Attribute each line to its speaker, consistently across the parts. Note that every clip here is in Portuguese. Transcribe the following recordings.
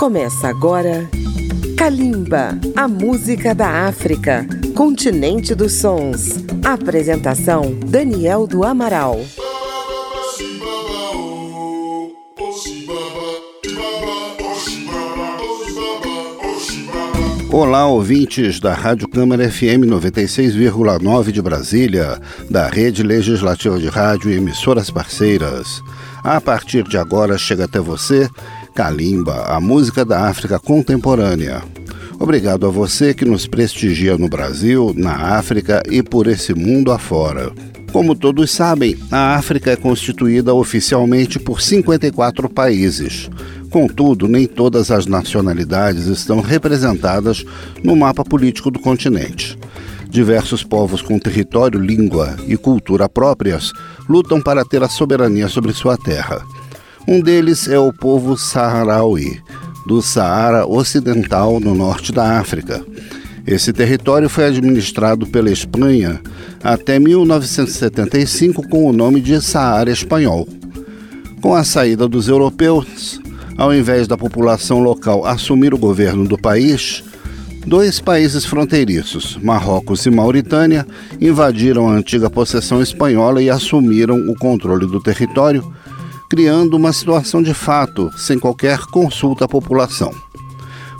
Speaker 1: Começa agora Kalimba, a música da África, continente dos sons. Apresentação Daniel do Amaral.
Speaker 2: Olá, ouvintes da Rádio Câmara FM 96,9 de Brasília, da Rede Legislativa de Rádio e emissoras parceiras. A partir de agora chega até você Kalimba, a música da África contemporânea. Obrigado a você que nos prestigia no Brasil, na África e por esse mundo afora. Como todos sabem, a África é constituída oficialmente por 54 países. Contudo, nem todas as nacionalidades estão representadas no mapa político do continente. Diversos povos com território, língua e cultura próprias lutam para ter a soberania sobre sua terra. Um deles é o povo saharaui, do Saara Ocidental, no norte da África. Esse território foi administrado pela Espanha até 1975 com o nome de Saara Espanhol. Com a saída dos europeus, ao invés da população local assumir o governo do país, dois países fronteiriços, Marrocos e Mauritânia, invadiram a antiga possessão espanhola e assumiram o controle do território, criando uma situação de fato, sem qualquer consulta à população.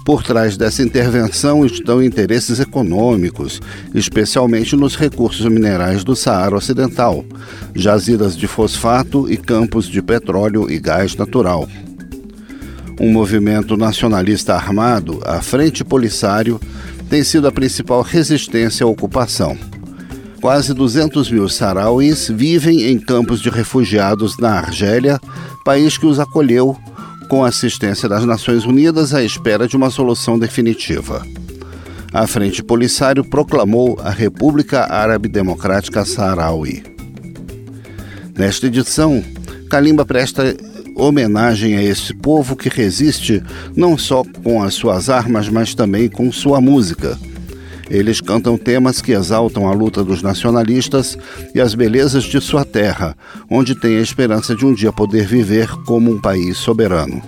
Speaker 2: Por trás dessa intervenção estão interesses econômicos, especialmente nos recursos minerais do Saara Ocidental, jazidas de fosfato e campos de petróleo e gás natural. Um movimento nacionalista armado, a Frente Polisário, tem sido a principal resistência à ocupação. Quase 200 mil sarauis vivem em campos de refugiados na Argélia, país que os acolheu com assistência das Nações Unidas à espera de uma solução definitiva. A Frente Polisário proclamou a República Árabe Democrática Saharaui. Nesta edição, Kalimba presta homenagem a esse povo que resiste não só com as suas armas, mas também com sua música. Eles cantam temas que exaltam a luta dos nacionalistas e as belezas de sua terra, onde tem a esperança de um dia poder viver como um país soberano.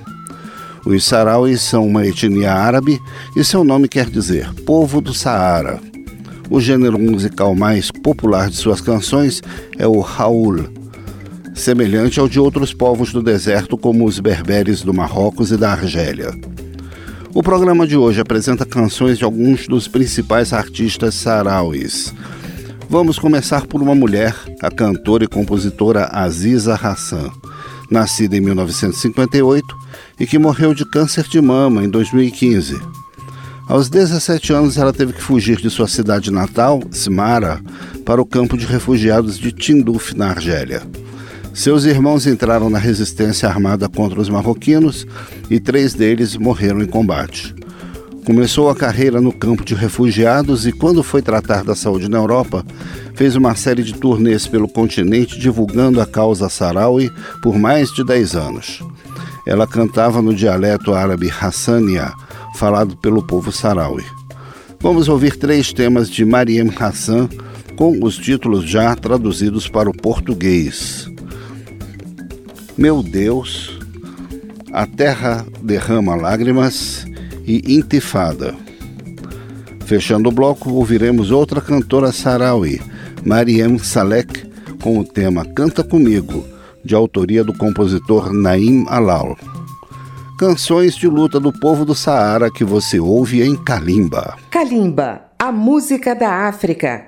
Speaker 2: Os sarauis são uma etnia árabe e seu nome quer dizer povo do Saara. O gênero musical mais popular de suas canções é o haul, semelhante ao de outros povos do deserto como os berberes do Marrocos e da Argélia. O programa de hoje apresenta canções de alguns dos principais artistas sarauis. Vamos começar por uma mulher, a cantora e compositora Aziza Hassan, nascida em 1958 e que morreu de câncer de mama em 2015. Aos 17 anos, ela teve que fugir de sua cidade natal, Smara, para o campo de refugiados de Tinduf, na Argélia. Seus irmãos entraram na resistência armada contra os marroquinos e três deles morreram em combate. Começou a carreira no campo de refugiados e, quando foi tratar da saúde na Europa, fez uma série de turnês pelo continente divulgando a causa saraui por mais de 10 anos. Ela cantava no dialeto árabe Hassania, falado pelo povo saraui. Vamos ouvir três temas de Mariam Hassan, com os títulos já traduzidos para o português. Meu Deus, a terra derrama lágrimas e intifada. Fechando o bloco, ouviremos outra cantora saraui, Mariam Salek, com o tema Canta Comigo, de autoria do compositor Naim Alal. Canções de luta do povo do Saara que você ouve em Kalimba.
Speaker 1: Kalimba, a música da África.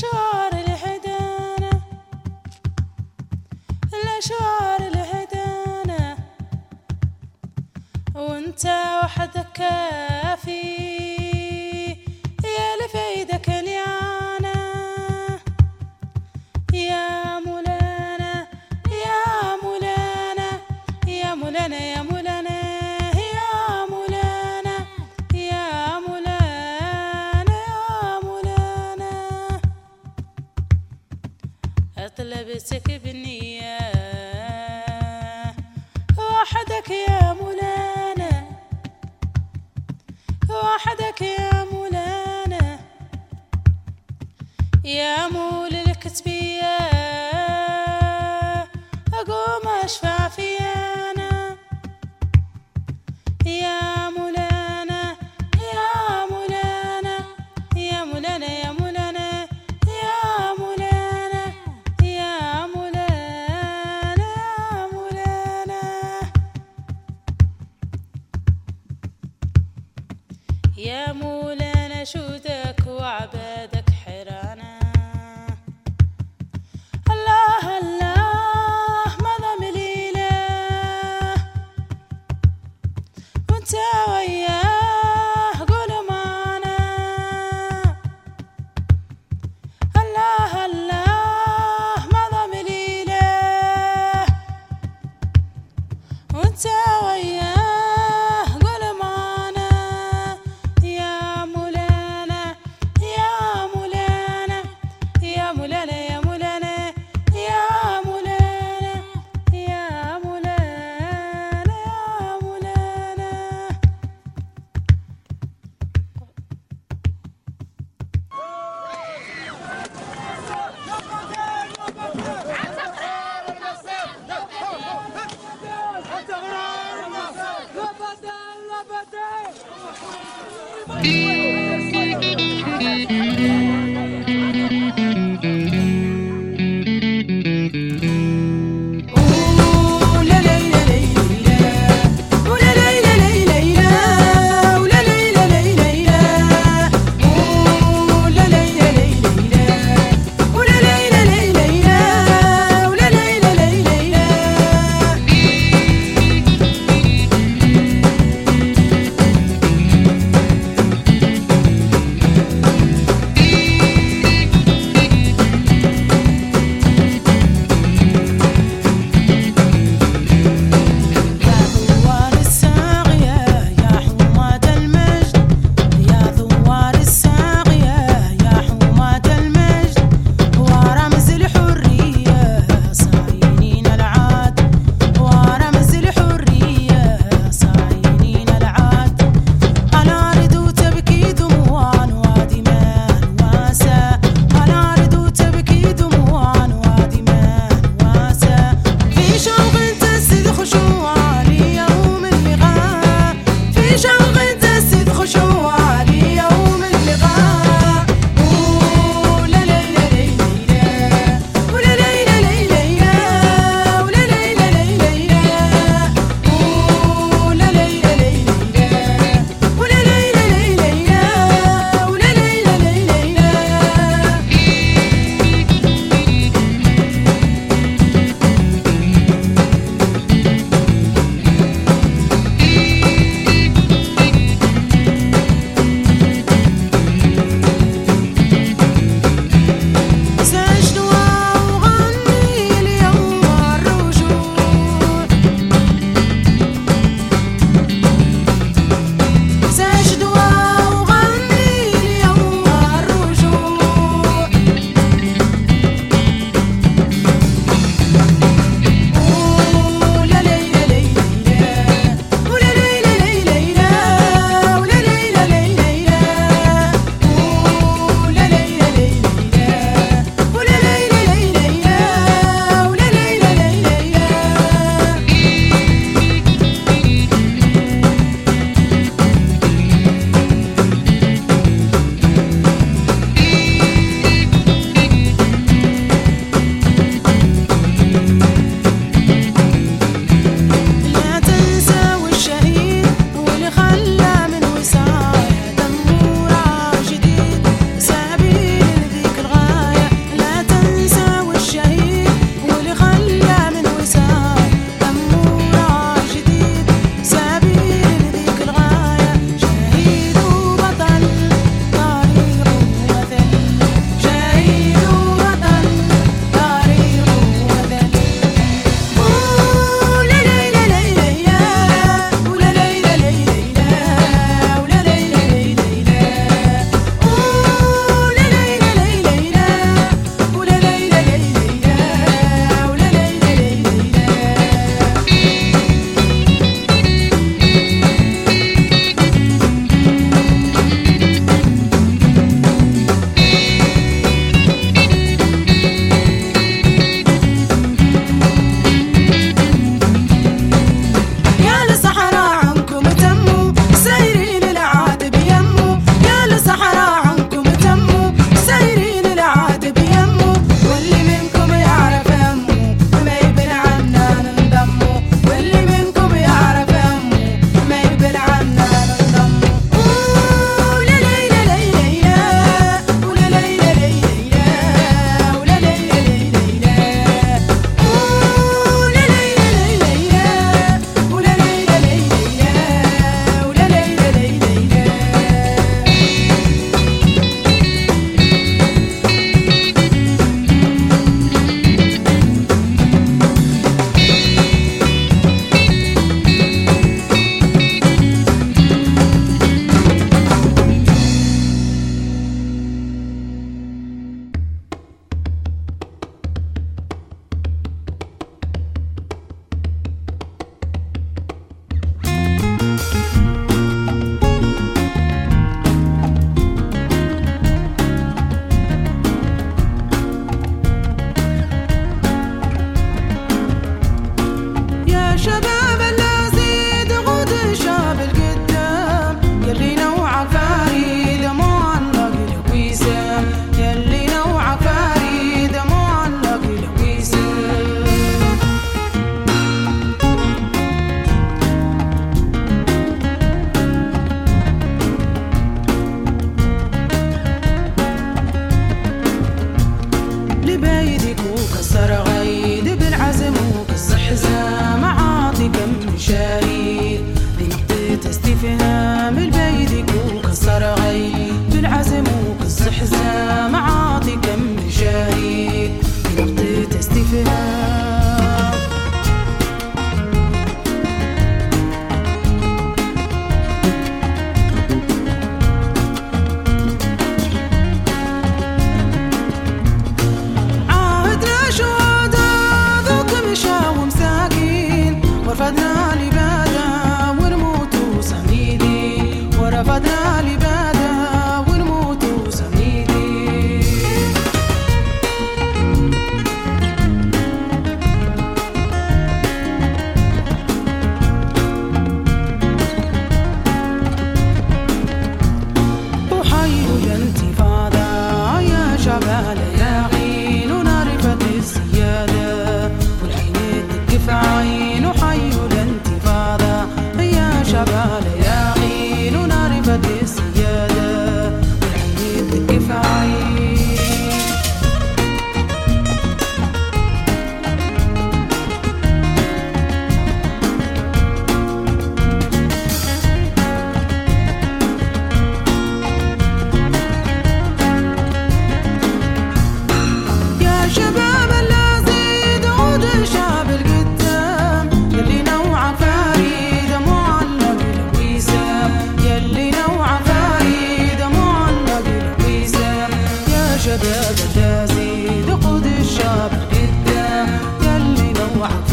Speaker 1: الأشعار الهدانة الأشعار الهدانة وانت وحدك كافي أطلب بنية وحدك يا مولانا. وحدك يا مولانا. يا مول
Speaker 3: الكتبيات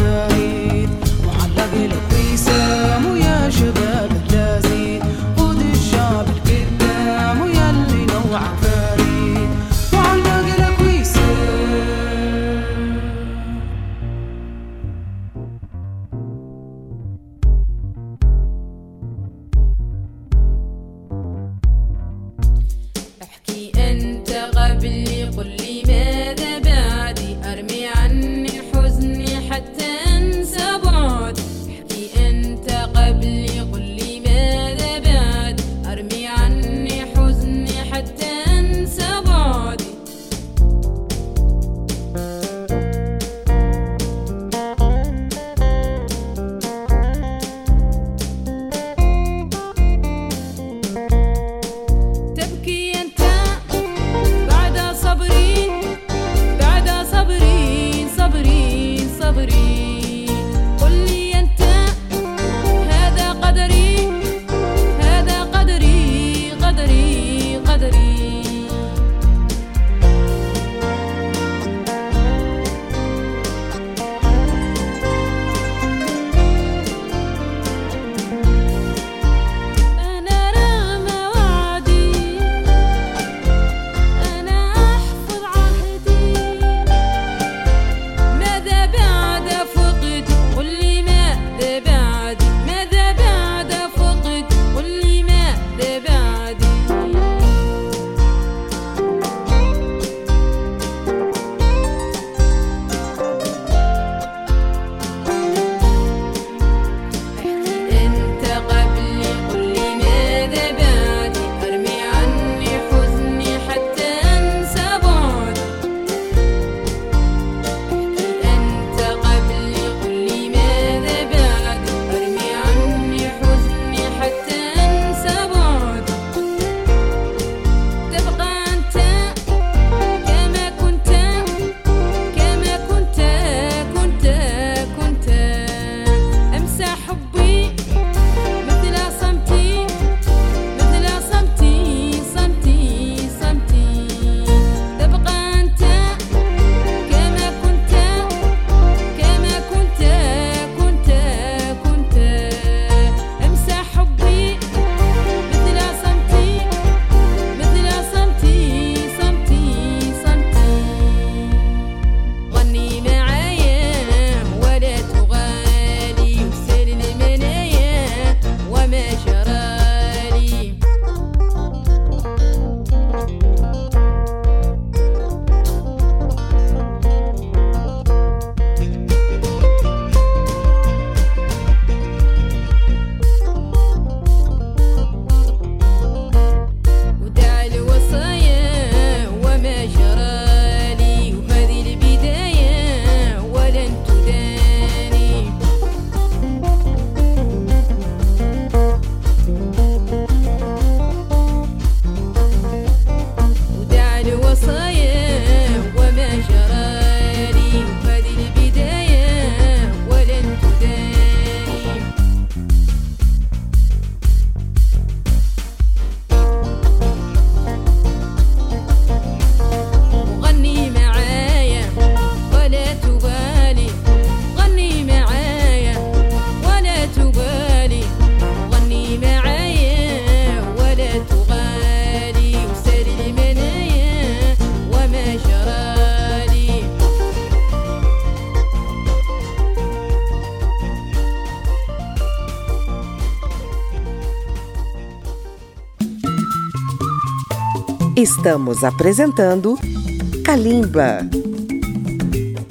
Speaker 3: early
Speaker 1: Estamos apresentando Kalimba.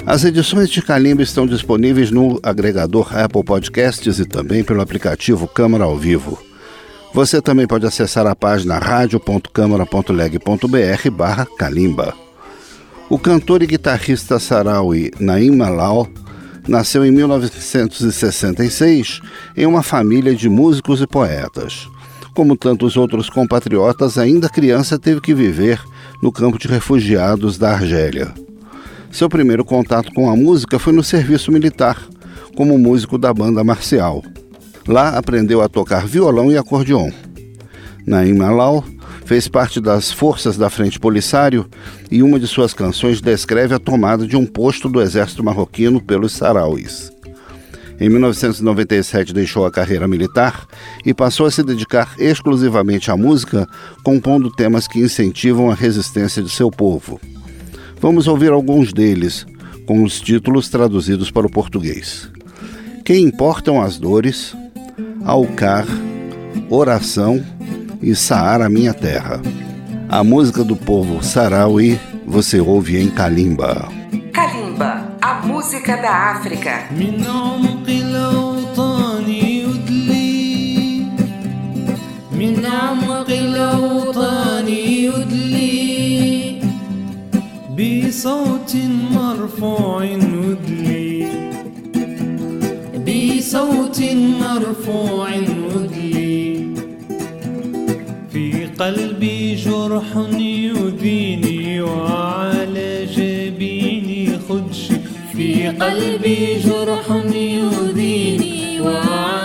Speaker 2: As edições de Kalimba estão disponíveis no agregador Apple Podcasts e também pelo aplicativo Câmara ao Vivo. Você também pode acessar a página radio.câmara.leg.br barra Kalimba. O cantor e guitarrista saraui Naim Malal nasceu em 1966 em uma família de músicos e poetas. Como tantos outros compatriotas, ainda criança teve que viver no campo de refugiados da Argélia. Seu primeiro contato com a música foi no serviço militar, como músico da banda marcial. Lá aprendeu a tocar violão e acordeon. Naim Malal fez parte das forças da Frente Polisário e uma de suas canções descreve a tomada de um posto do exército marroquino pelos sarauis. Em 1997 deixou a carreira militar e passou a se dedicar exclusivamente à música, compondo temas que incentivam a resistência de seu povo. Vamos ouvir alguns deles, com os títulos traduzidos para o português. Quem importam as dores, Alcar, Oração e Saara Minha Terra. A música do povo Saraui você ouve em Kalimba.
Speaker 1: Kalimba, a música da África.
Speaker 4: بصوت مرفوع ودلي بصوت مرفوع ودلي في قلبي جرح يؤذيني وعلى تاخدش في قلبي جرح يؤذيني وعلي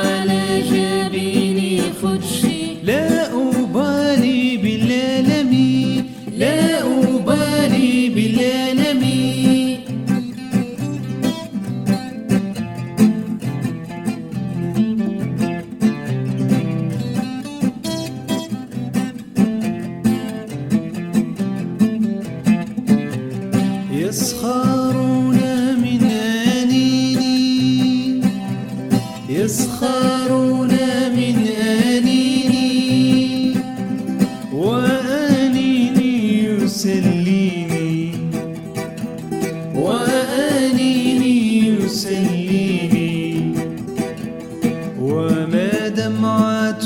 Speaker 4: دمعات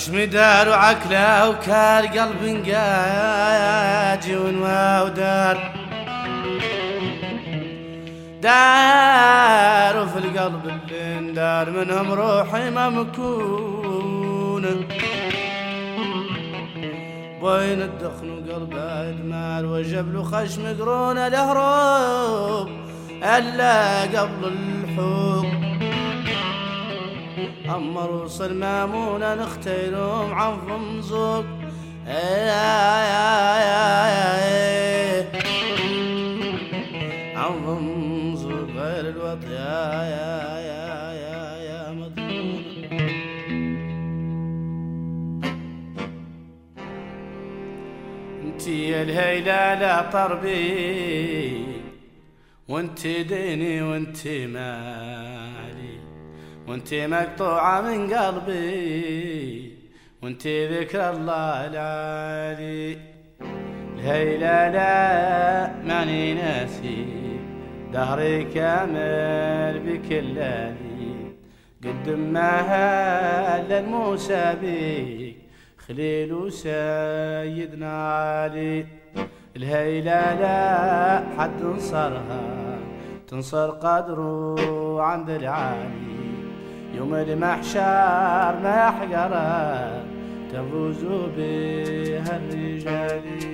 Speaker 5: خشمي دار وعكله وكار قلب قاجي ونوا ودار دار وفي القلب اللي دار منهم روحي ما مكون. بين الدخن وقلب أدمار وجبل خشم قرون الهروب ألا قبل الحب. أما وصل مامونة نختيلهم عن فمزوق عن فمزوق غير الوط يا يا يا يا يا مضمون انتي يا الهيلة لا طربي وانتي ديني وانتي مالي وانتي مقطوعة من قلبي وانتي ذكر الله العالي. الهيلة لا ماني ناسي دهري كامل بكل ليالي قدم ما هل الموسى بيك خليل وسيدنا علي. الهيلة لا حد نصرها تنصر قدره عند العالي. يوم المحشر ما يحقره تفوز بها الرجال.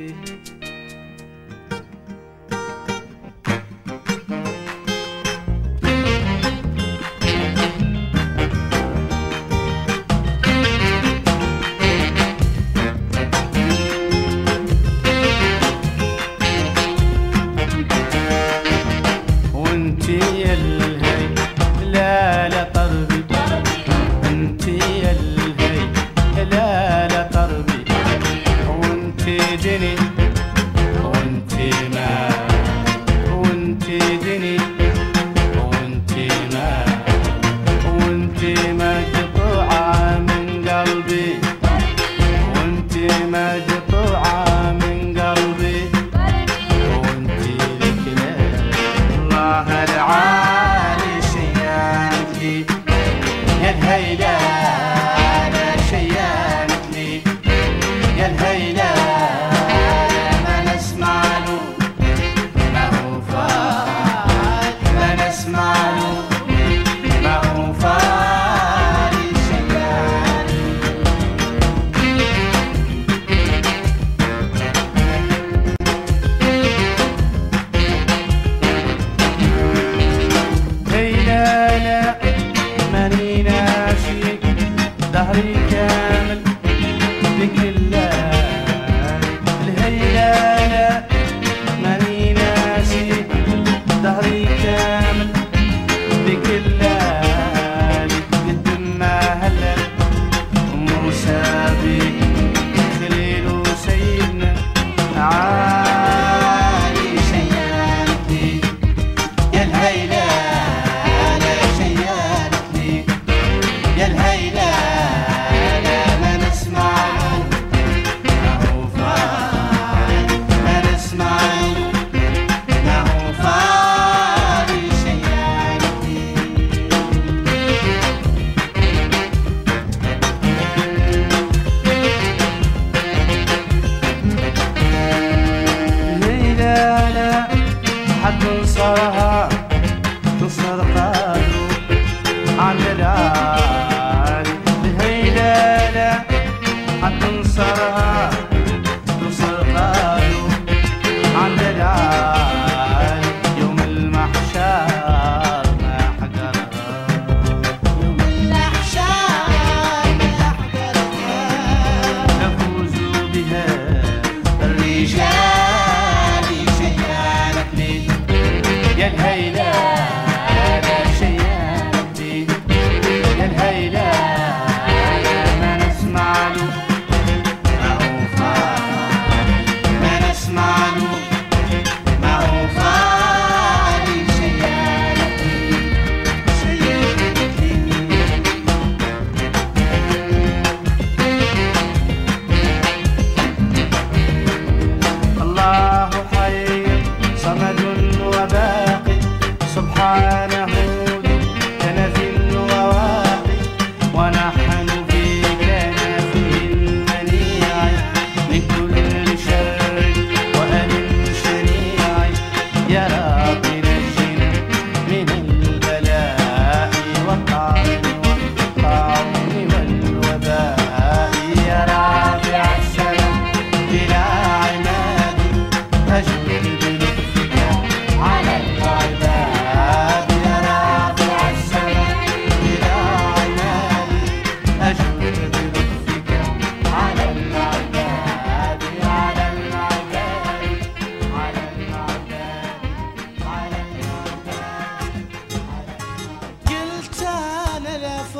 Speaker 5: Canada.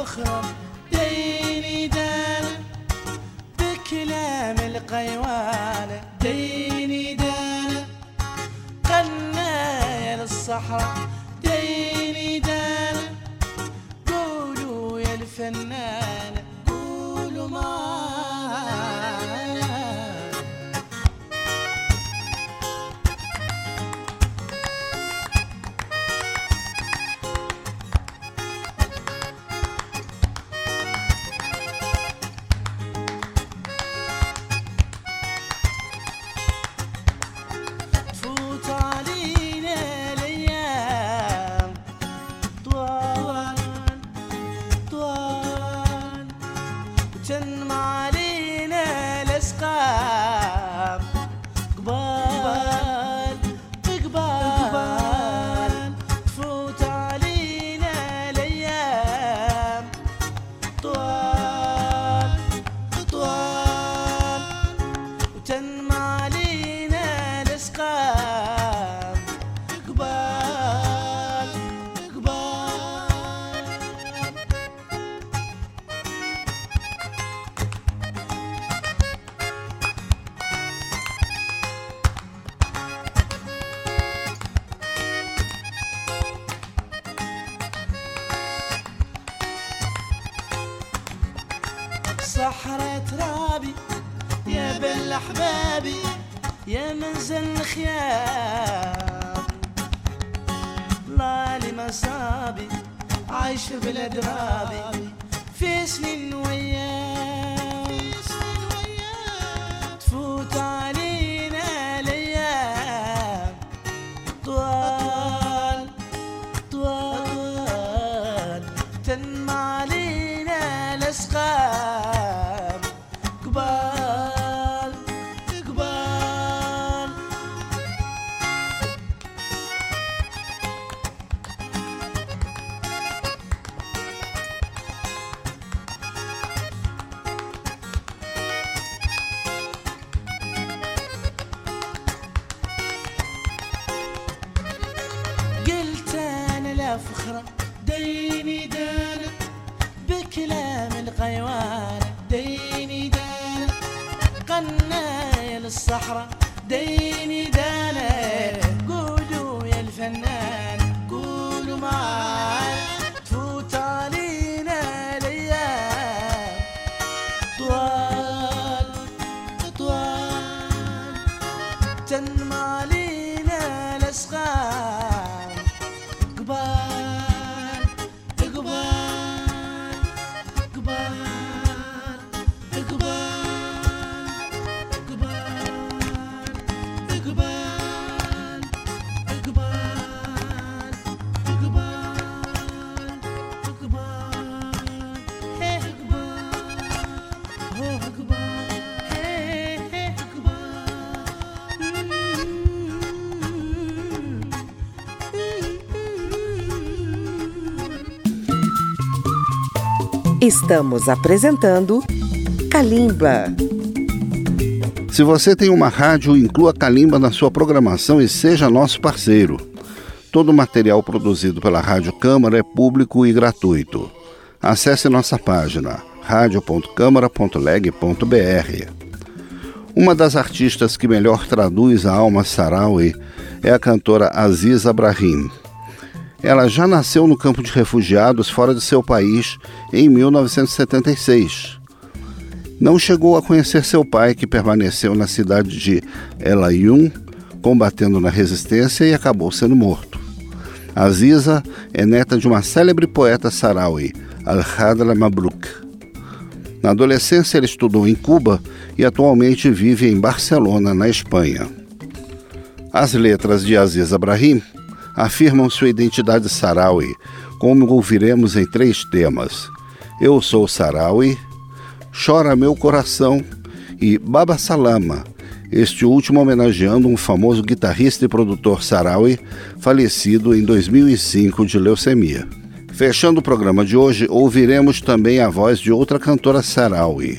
Speaker 5: واخرب ديني دانا بكلام القيوانة ديني دانا قنايا للصحراء عاش بالاضراب في سنين
Speaker 1: Estamos apresentando Kalimba.
Speaker 2: Se você tem uma rádio, inclua Calimba na sua programação e seja nosso parceiro. Todo o material produzido pela Rádio Câmara é público e gratuito. Acesse nossa página radio.câmara.leg.br. Uma das artistas que melhor traduz a alma saraui é a cantora Aziza Brahim. Ela já nasceu no campo de refugiados fora de seu país em 1976. Não chegou a conhecer seu pai, que permaneceu na cidade de El Ayun, combatendo na resistência e acabou sendo morto. Aziza é neta de uma célebre poeta saraui, Al-Hadra Mabruk. Na adolescência, ele estudou em Cuba e atualmente vive em Barcelona, na Espanha. As letras de Aziza Brahim afirmam sua identidade saraui, como ouviremos em três temas: Eu sou saraui, Chora Meu Coração e Baba Salama, este último homenageando um famoso guitarrista e produtor saraui falecido em 2005 de leucemia. Fechando o programa de hoje, ouviremos também a voz de outra cantora saraui,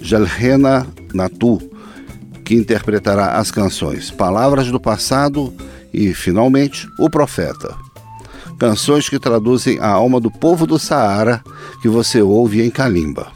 Speaker 2: Jalhena Natu, que interpretará as canções Palavras do Passado e, finalmente, O Profeta. Canções que traduzem a alma do povo do Saara que você ouve em Kalimba.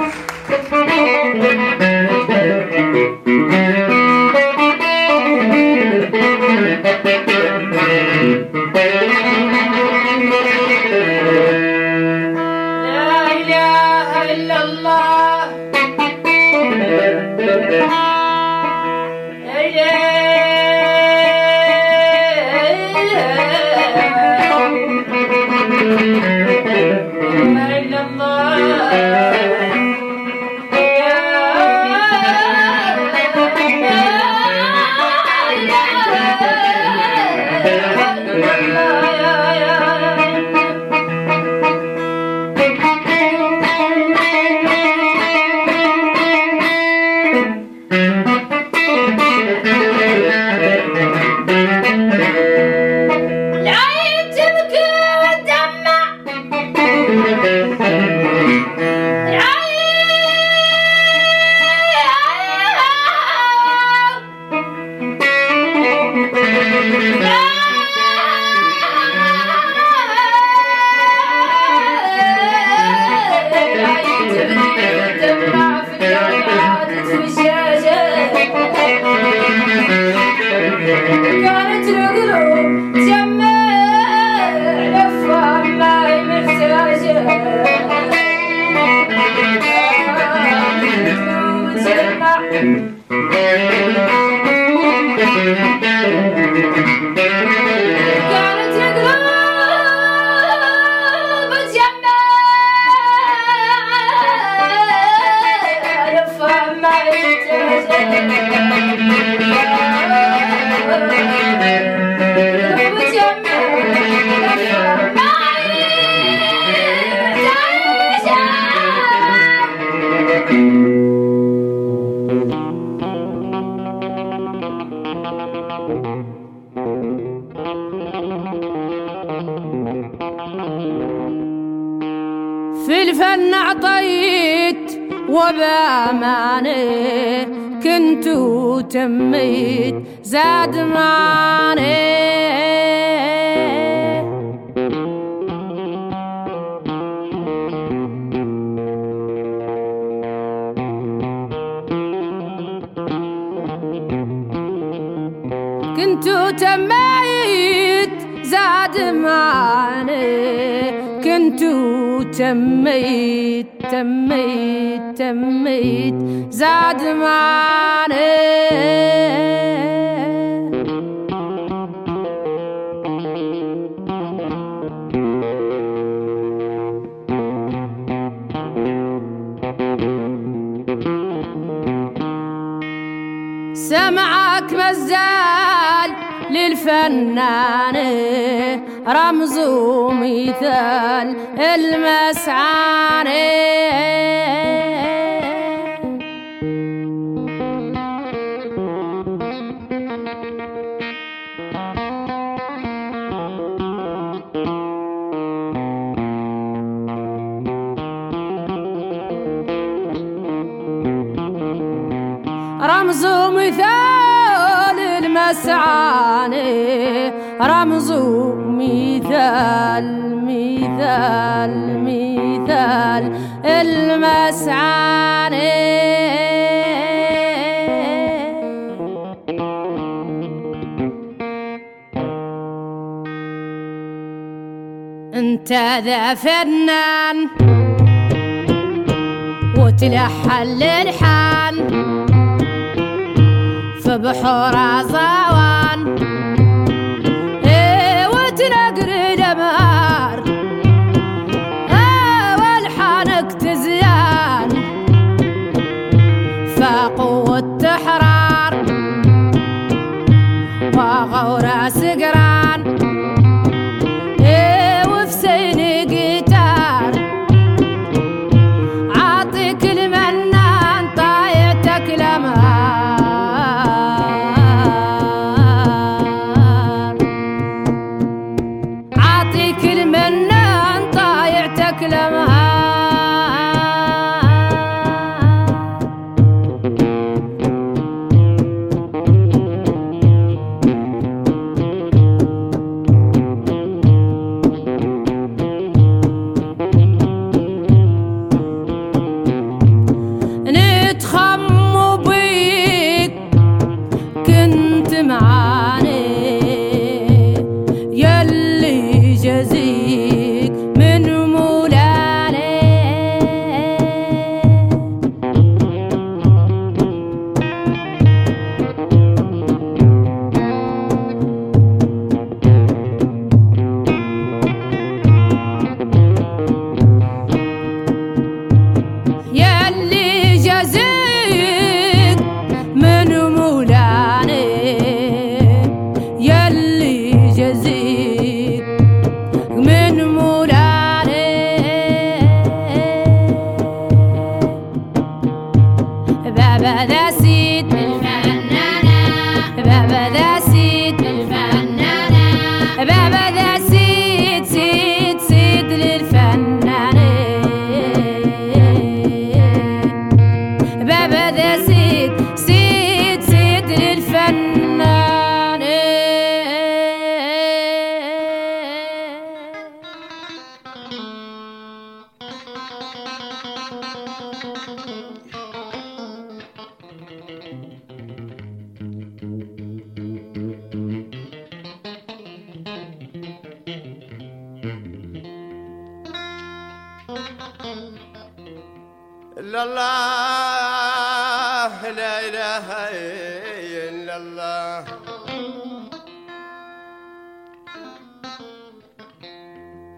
Speaker 6: Gracias. Thank you. Zadama مثال المسعاني رمز مثال مثال مثال المسعاني انت ذا فنان. وتلحن للحان
Speaker 7: البحور عزار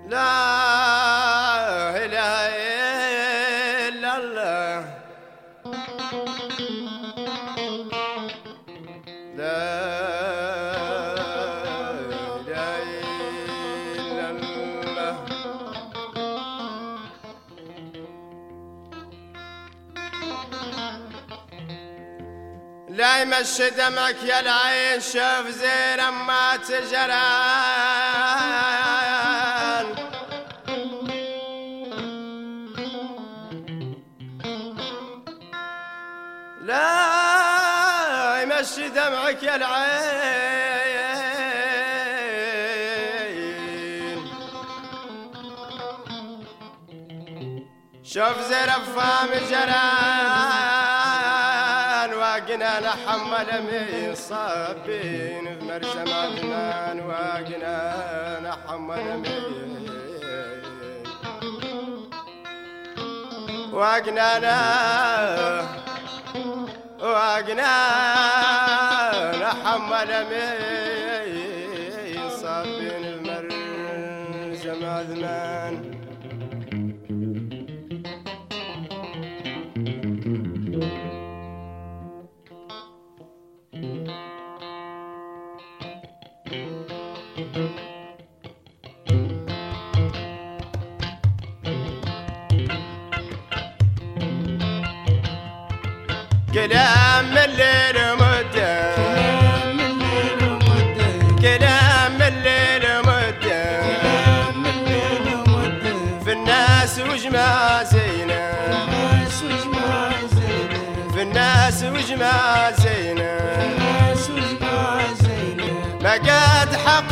Speaker 7: لا إله إلا الله. لا إله إلا الله. لا يمشي دمك يا العين شوف زين ما تجران دمعك يا العين. شوف زرف فام جران واقنا نحمل من صابين في مرسى مدنان واقنا نحمل من واقنا نا واقنا ammelemi لم الليل مدة في الناس وجمع زينة. في الناس وجمع زينة. ما قد حق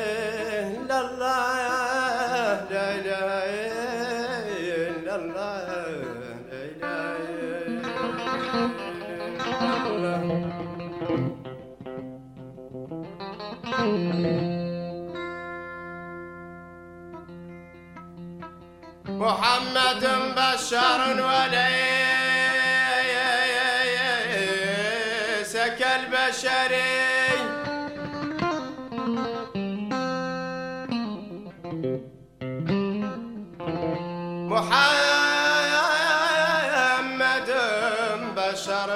Speaker 7: محمد بشر وليس كالبشري محمد بشر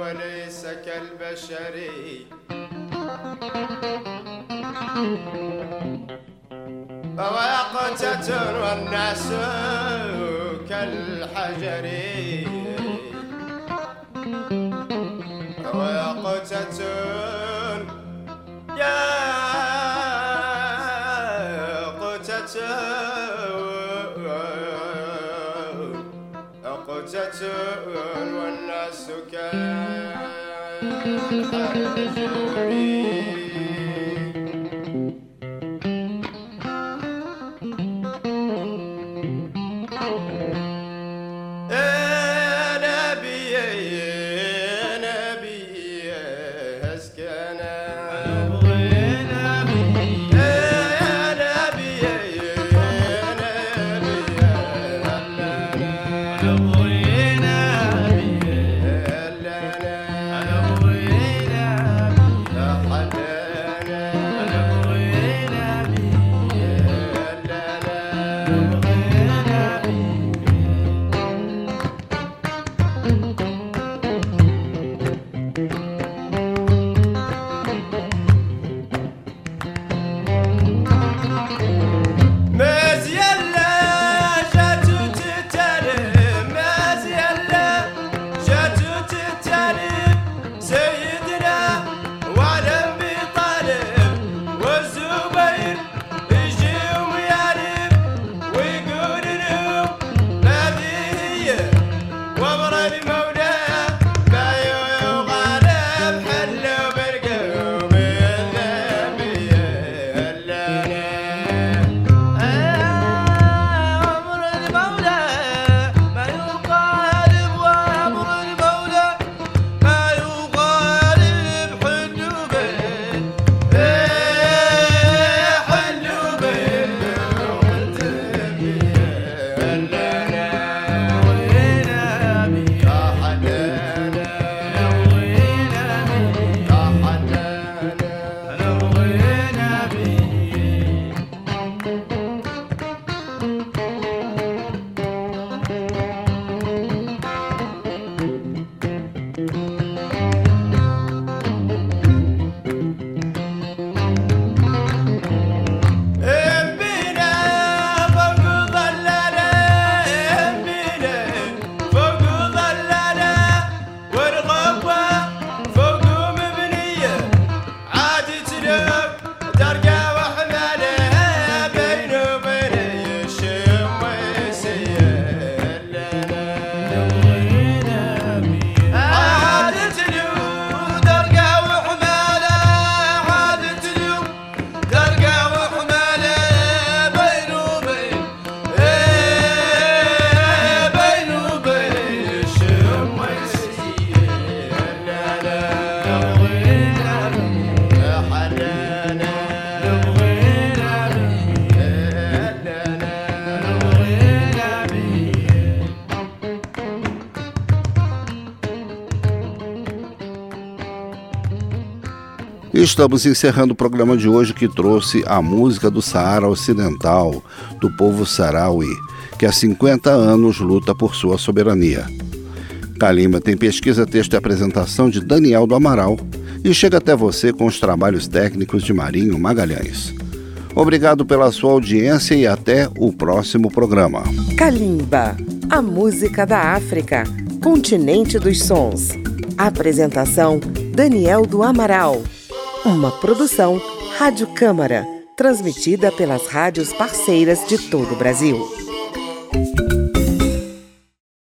Speaker 7: وليس كالبشري وقت تروى الناس كالحجر. وقتة يا قتة قتة والناس كالحجر.
Speaker 2: Estamos encerrando o programa de hoje que trouxe a música do Saara Ocidental, do povo Saraui, que há 50 anos luta por sua soberania. Kalimba tem pesquisa, texto e apresentação de Daniel do Amaral e chega até você com os trabalhos técnicos de Marinho Magalhães. Obrigado pela sua audiência e até o próximo programa.
Speaker 1: Kalimba, a música da África, continente dos sons. Apresentação Daniel do Amaral. Uma produção Rádio Câmara, transmitida pelas rádios parceiras de todo o Brasil.